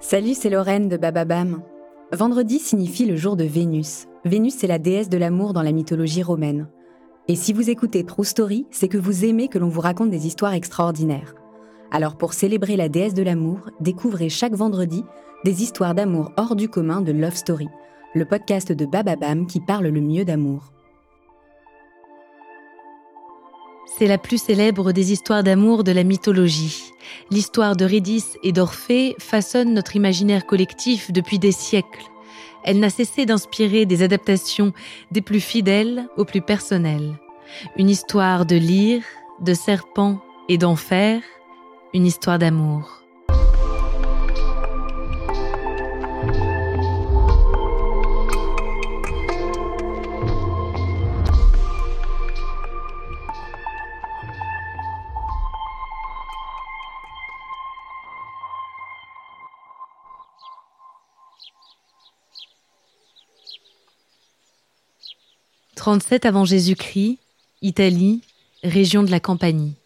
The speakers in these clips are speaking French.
Salut, c'est Lorraine de Bababam. Vendredi signifie le jour de Vénus. Vénus est la déesse de l'amour dans la mythologie romaine. Et si vous écoutez True Story, c'est que vous aimez que l'on vous raconte des histoires extraordinaires. Alors pour célébrer la déesse de l'amour, découvrez chaque vendredi des histoires d'amour hors du commun de Love Story, le podcast de Bababam qui parle le mieux d'amour. C'est la plus célèbre des histoires d'amour de la mythologie. L'histoire d'Eurydice et d'Orphée façonne notre imaginaire collectif depuis des siècles. Elle n'a cessé d'inspirer des adaptations des plus fidèles aux plus personnelles. Une histoire de lyre, de serpent et d'enfer, une histoire d'amour. 37 avant Jésus-Christ, Italie, région de la Campanie.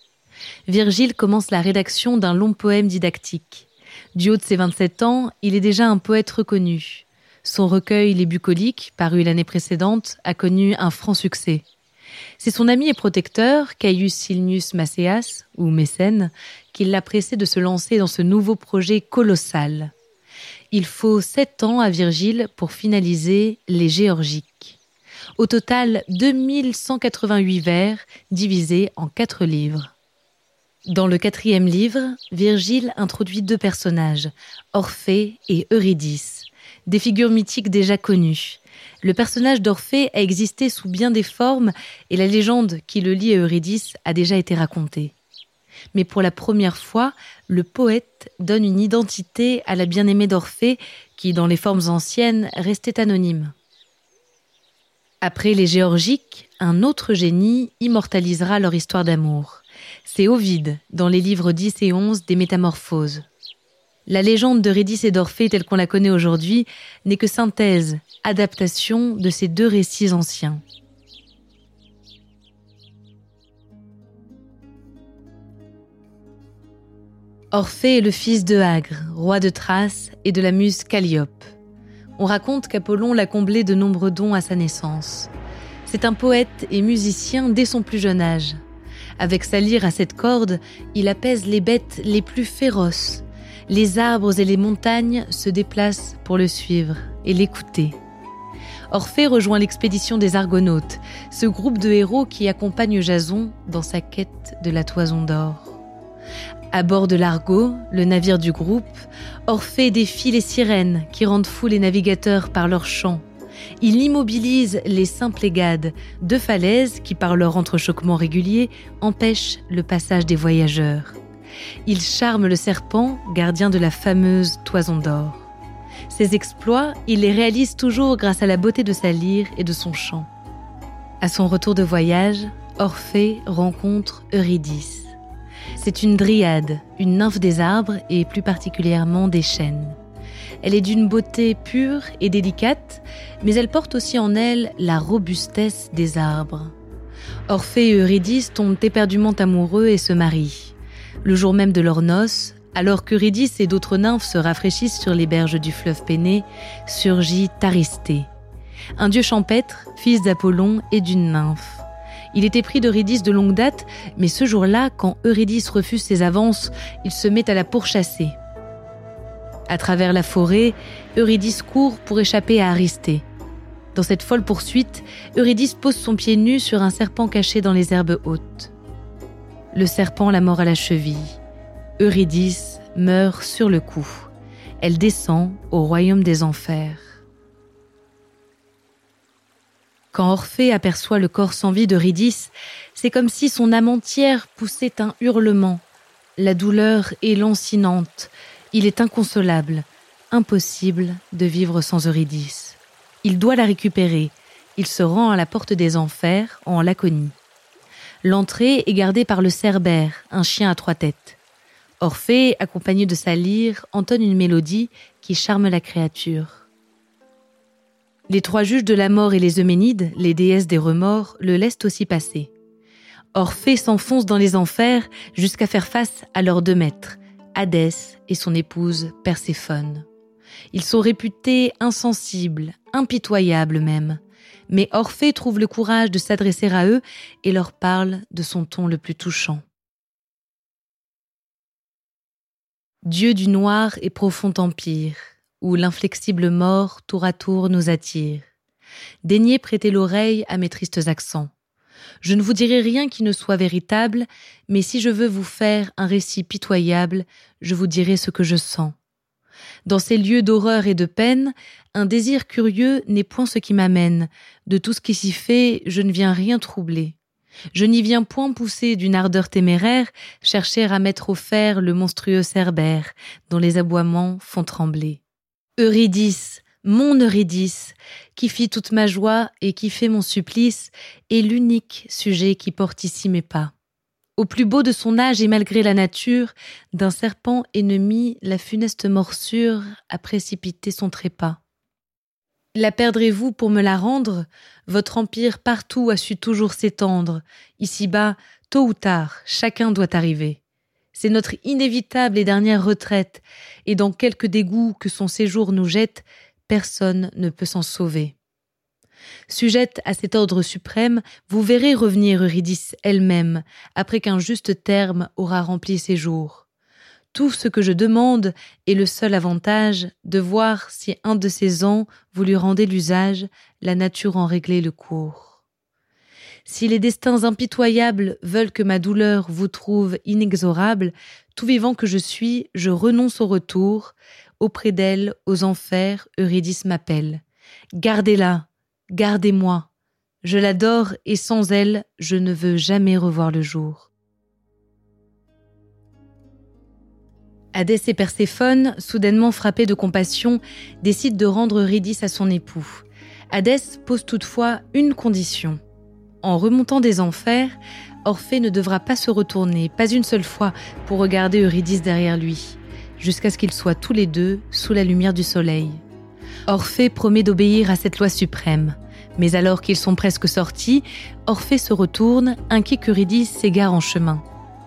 Virgile commence la rédaction d'un long poème didactique. Du haut de ses 27 ans, il est déjà un poète reconnu. Son recueil Les Bucoliques, paru l'année précédente, a connu un franc succès. C'est son ami et protecteur, Caius Silnius Macéas, ou Mécène, qui l'a pressé de se lancer dans ce nouveau projet colossal. Il faut sept ans à Virgile pour finaliser les Géorgiques. Au total, 2188 vers divisés en quatre livres. Dans le quatrième livre, Virgile introduit deux personnages, Orphée et Eurydice, des figures mythiques déjà connues. Le personnage d'Orphée a existé sous bien des formes et la légende qui le lie à Eurydice a déjà été racontée. Mais pour la première fois, le poète donne une identité à la bien-aimée d'Orphée qui, dans les formes anciennes, restait anonyme. Après les Géorgiques, un autre génie immortalisera leur histoire d'amour. C'est Ovide, dans les livres 10 et 11 des Métamorphoses. La légende d'Eurydice et d'Orphée telle qu'on la connaît aujourd'hui n'est que synthèse, adaptation de ces deux récits anciens. Orphée est le fils de Hagre, roi de Thrace, et de la muse Calliope on raconte qu'Apollon l'a comblé de nombreux dons à sa naissance. C'est un poète et musicien dès son plus jeune âge. Avec sa lyre à cette corde, il apaise les bêtes les plus féroces. Les arbres et les montagnes se déplacent pour le suivre et l'écouter. Orphée rejoint l'expédition des Argonautes, ce groupe de héros qui accompagne Jason dans sa quête de la toison d'or. À bord de l'Argo, le navire du groupe, Orphée défie les sirènes qui rendent fous les navigateurs par leur chant. Il immobilise les Symplegades, deux falaises qui, par leur entrechoquement régulier, empêchent le passage des voyageurs. Il charme le serpent, gardien de la fameuse toison d'or. Ses exploits, il les réalise toujours grâce à la beauté de sa lyre et de son chant. À son retour de voyage, Orphée rencontre Eurydice. C'est une dryade, une nymphe des arbres et plus particulièrement des chênes. Elle est d'une beauté pure et délicate, mais elle porte aussi en elle la robustesse des arbres. Orphée et Eurydice tombent éperdument amoureux et se marient. Le jour même de leur noces, alors qu'Eurydice et d'autres nymphes se rafraîchissent sur les berges du fleuve Péné, surgit Taristée, un dieu champêtre, fils d'Apollon et d'une nymphe. Il était pris d'Eurydice de longue date, mais ce jour-là, quand Eurydice refuse ses avances, il se met à la pourchasser. À travers la forêt, Eurydice court pour échapper à Aristée. Dans cette folle poursuite, Eurydice pose son pied nu sur un serpent caché dans les herbes hautes. Le serpent la mord à la cheville. Eurydice meurt sur le coup. Elle descend au royaume des enfers. Quand Orphée aperçoit le corps sans vie d'Eurydice, c'est comme si son âme entière poussait un hurlement. La douleur est lancinante, il est inconsolable, impossible de vivre sans Eurydice. Il doit la récupérer, il se rend à la porte des enfers en Laconie. L'entrée est gardée par le Cerbère, un chien à trois têtes. Orphée, accompagné de sa lyre, entonne une mélodie qui charme la créature. Les trois juges de la mort et les Euménides, les déesses des remords, le laissent aussi passer. Orphée s'enfonce dans les enfers jusqu'à faire face à leurs deux maîtres, Hadès et son épouse Perséphone. Ils sont réputés insensibles, impitoyables même. Mais Orphée trouve le courage de s'adresser à eux et leur parle de son ton le plus touchant. Dieu du noir et profond empire, où l'inflexible mort tour à tour nous attire. Daignez prêter l'oreille à mes tristes accents. Je ne vous dirai rien qui ne soit véritable, mais si je veux vous faire un récit pitoyable, je vous dirai ce que je sens. Dans ces lieux d'horreur et de peine, un désir curieux n'est point ce qui m'amène. De tout ce qui s'y fait, je ne viens rien troubler. Je n'y viens point pousser d'une ardeur téméraire, chercher à mettre au fer le monstrueux cerbère, dont les aboiements font trembler. Eurydice, mon Eurydice, qui fit toute ma joie et qui fait mon supplice, est l'unique sujet qui porte ici mes pas. Au plus beau de son âge et malgré la nature, d'un serpent ennemi, la funeste morsure a précipité son trépas. La perdrez-vous pour me la rendre? Votre empire partout a su toujours s'étendre. Ici-bas, tôt ou tard, chacun doit arriver. C'est notre inévitable et dernière retraite, et dans quelque dégoût que son séjour nous jette, personne ne peut s'en sauver. Sujette à cet ordre suprême, vous verrez revenir Eurydice elle-même, après qu'un juste terme aura rempli ses jours. Tout ce que je demande est le seul avantage de voir si un de ces ans vous lui rendez l'usage, la nature en régler le cours. Si les destins impitoyables veulent que ma douleur vous trouve inexorable, tout vivant que je suis, je renonce au retour. Auprès d'elle, aux enfers, Eurydice m'appelle. Gardez-la, Gardez-moi. Je l'adore et sans elle, je ne veux jamais revoir le jour. Hadès et Perséphone, soudainement frappés de compassion, décident de rendre Eurydice à son époux. Hadès pose toutefois une condition. En remontant des enfers, Orphée ne devra pas se retourner, pas une seule fois, pour regarder Eurydice derrière lui, jusqu'à ce qu'ils soient tous les deux sous la lumière du soleil. Orphée promet d'obéir à cette loi suprême. Mais alors qu'ils sont presque sortis, Orphée se retourne, inquiet qu'Eurydice s'égare en chemin.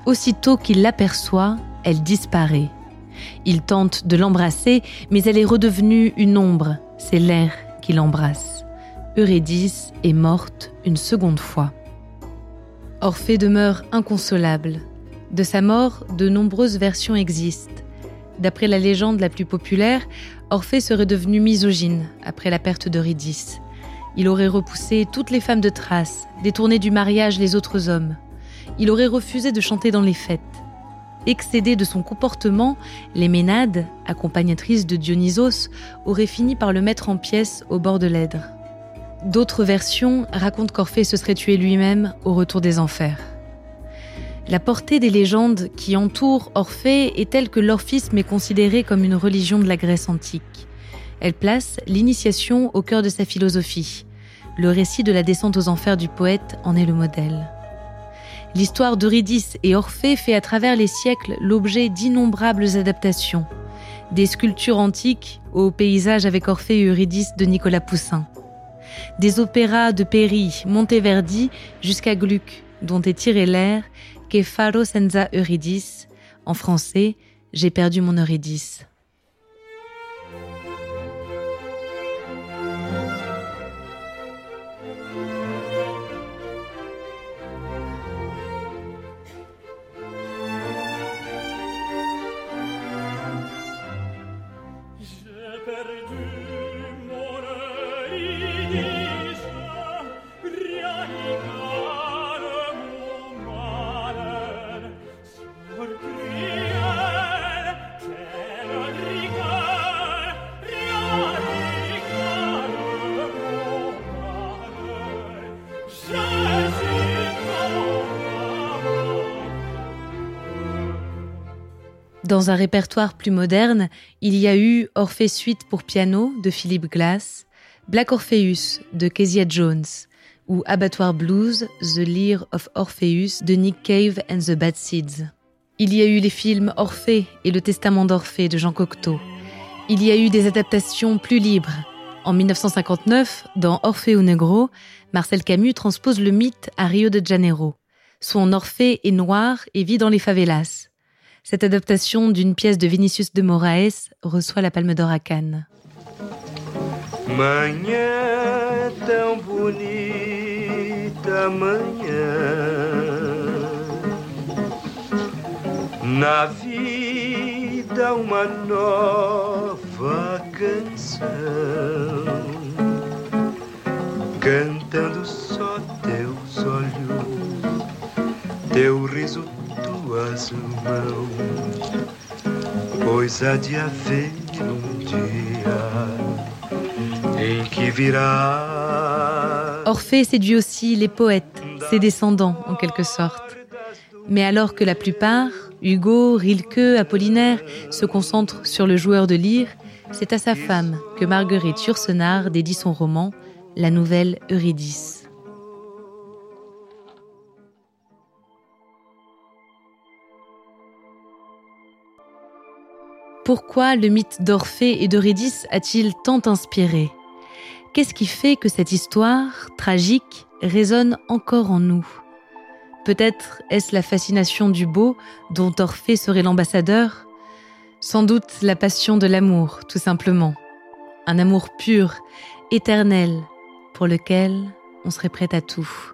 Aussitôt qu'il l'aperçoit, elle disparaît. Il tente de l'embrasser, mais elle est redevenue une ombre. C'est l'air qui l'embrasse. Eurydice est morte une seconde fois. Orphée demeure inconsolable. De sa mort, de nombreuses versions existent. D'après la légende la plus populaire, Orphée serait devenu misogyne après la perte d'Eurydice. Il aurait repoussé toutes les femmes de Thrace, détourné du mariage les autres hommes. Il aurait refusé de chanter dans les fêtes. Excédé de son comportement, les Ménades, accompagnatrices de Dionysos, auraient fini par le mettre en pièces au bord de l'Èdre. D'autres versions racontent qu'Orphée se serait tué lui-même au retour des enfers. La portée des légendes qui entourent Orphée est telle que l'orphisme est considéré comme une religion de la Grèce antique. Elle place l'initiation au cœur de sa philosophie. Le récit de la descente aux enfers du poète en est le modèle. L'histoire d'Eurydice et Orphée fait à travers les siècles l'objet d'innombrables adaptations. Des sculptures antiques aux paysages avec Orphée et Eurydice de Nicolas Poussin. Des opéras de Péry, Monteverdi jusqu'à Gluck, dont est tiré l'air Che faro senza Eurydice. En français, J'ai perdu mon Eurydice. Dans un répertoire plus moderne, il y a eu Orphée Suite pour piano de Philip Glass, Black Orpheus de Kezia Jones ou Abattoir Blues, The Lear of Orpheus de Nick Cave and the Bad Seeds. Il y a eu les films Orphée et Le Testament d'Orphée de Jean Cocteau. Il y a eu des adaptations plus libres. En 1959, dans Orphée Negro, Marcel Camus transpose le mythe à Rio de Janeiro. Son Orphée est noir et vit dans les favelas. Cette adaptation d'une pièce de Vinicius de Moraes reçoit la Palme d'Or à Cannes. Manhã tão bonita, manhã Na vida uma nova canção Cantando só teus olhos Teu riso, Orphée séduit aussi les poètes, ses descendants en quelque sorte. Mais alors que la plupart, Hugo, Rilke, Apollinaire, se concentrent sur le joueur de lyre, c'est à sa femme que Marguerite Yourcenar dédie son roman, la nouvelle Eurydice. Pourquoi le mythe d'Orphée et d'Eurydice a-t-il tant inspiré Qu'est-ce qui fait que cette histoire, tragique, résonne encore en nous Peut-être est-ce la fascination du beau dont Orphée serait l'ambassadeur Sans doute la passion de l'amour, tout simplement. Un amour pur, éternel, pour lequel on serait prêt à tout.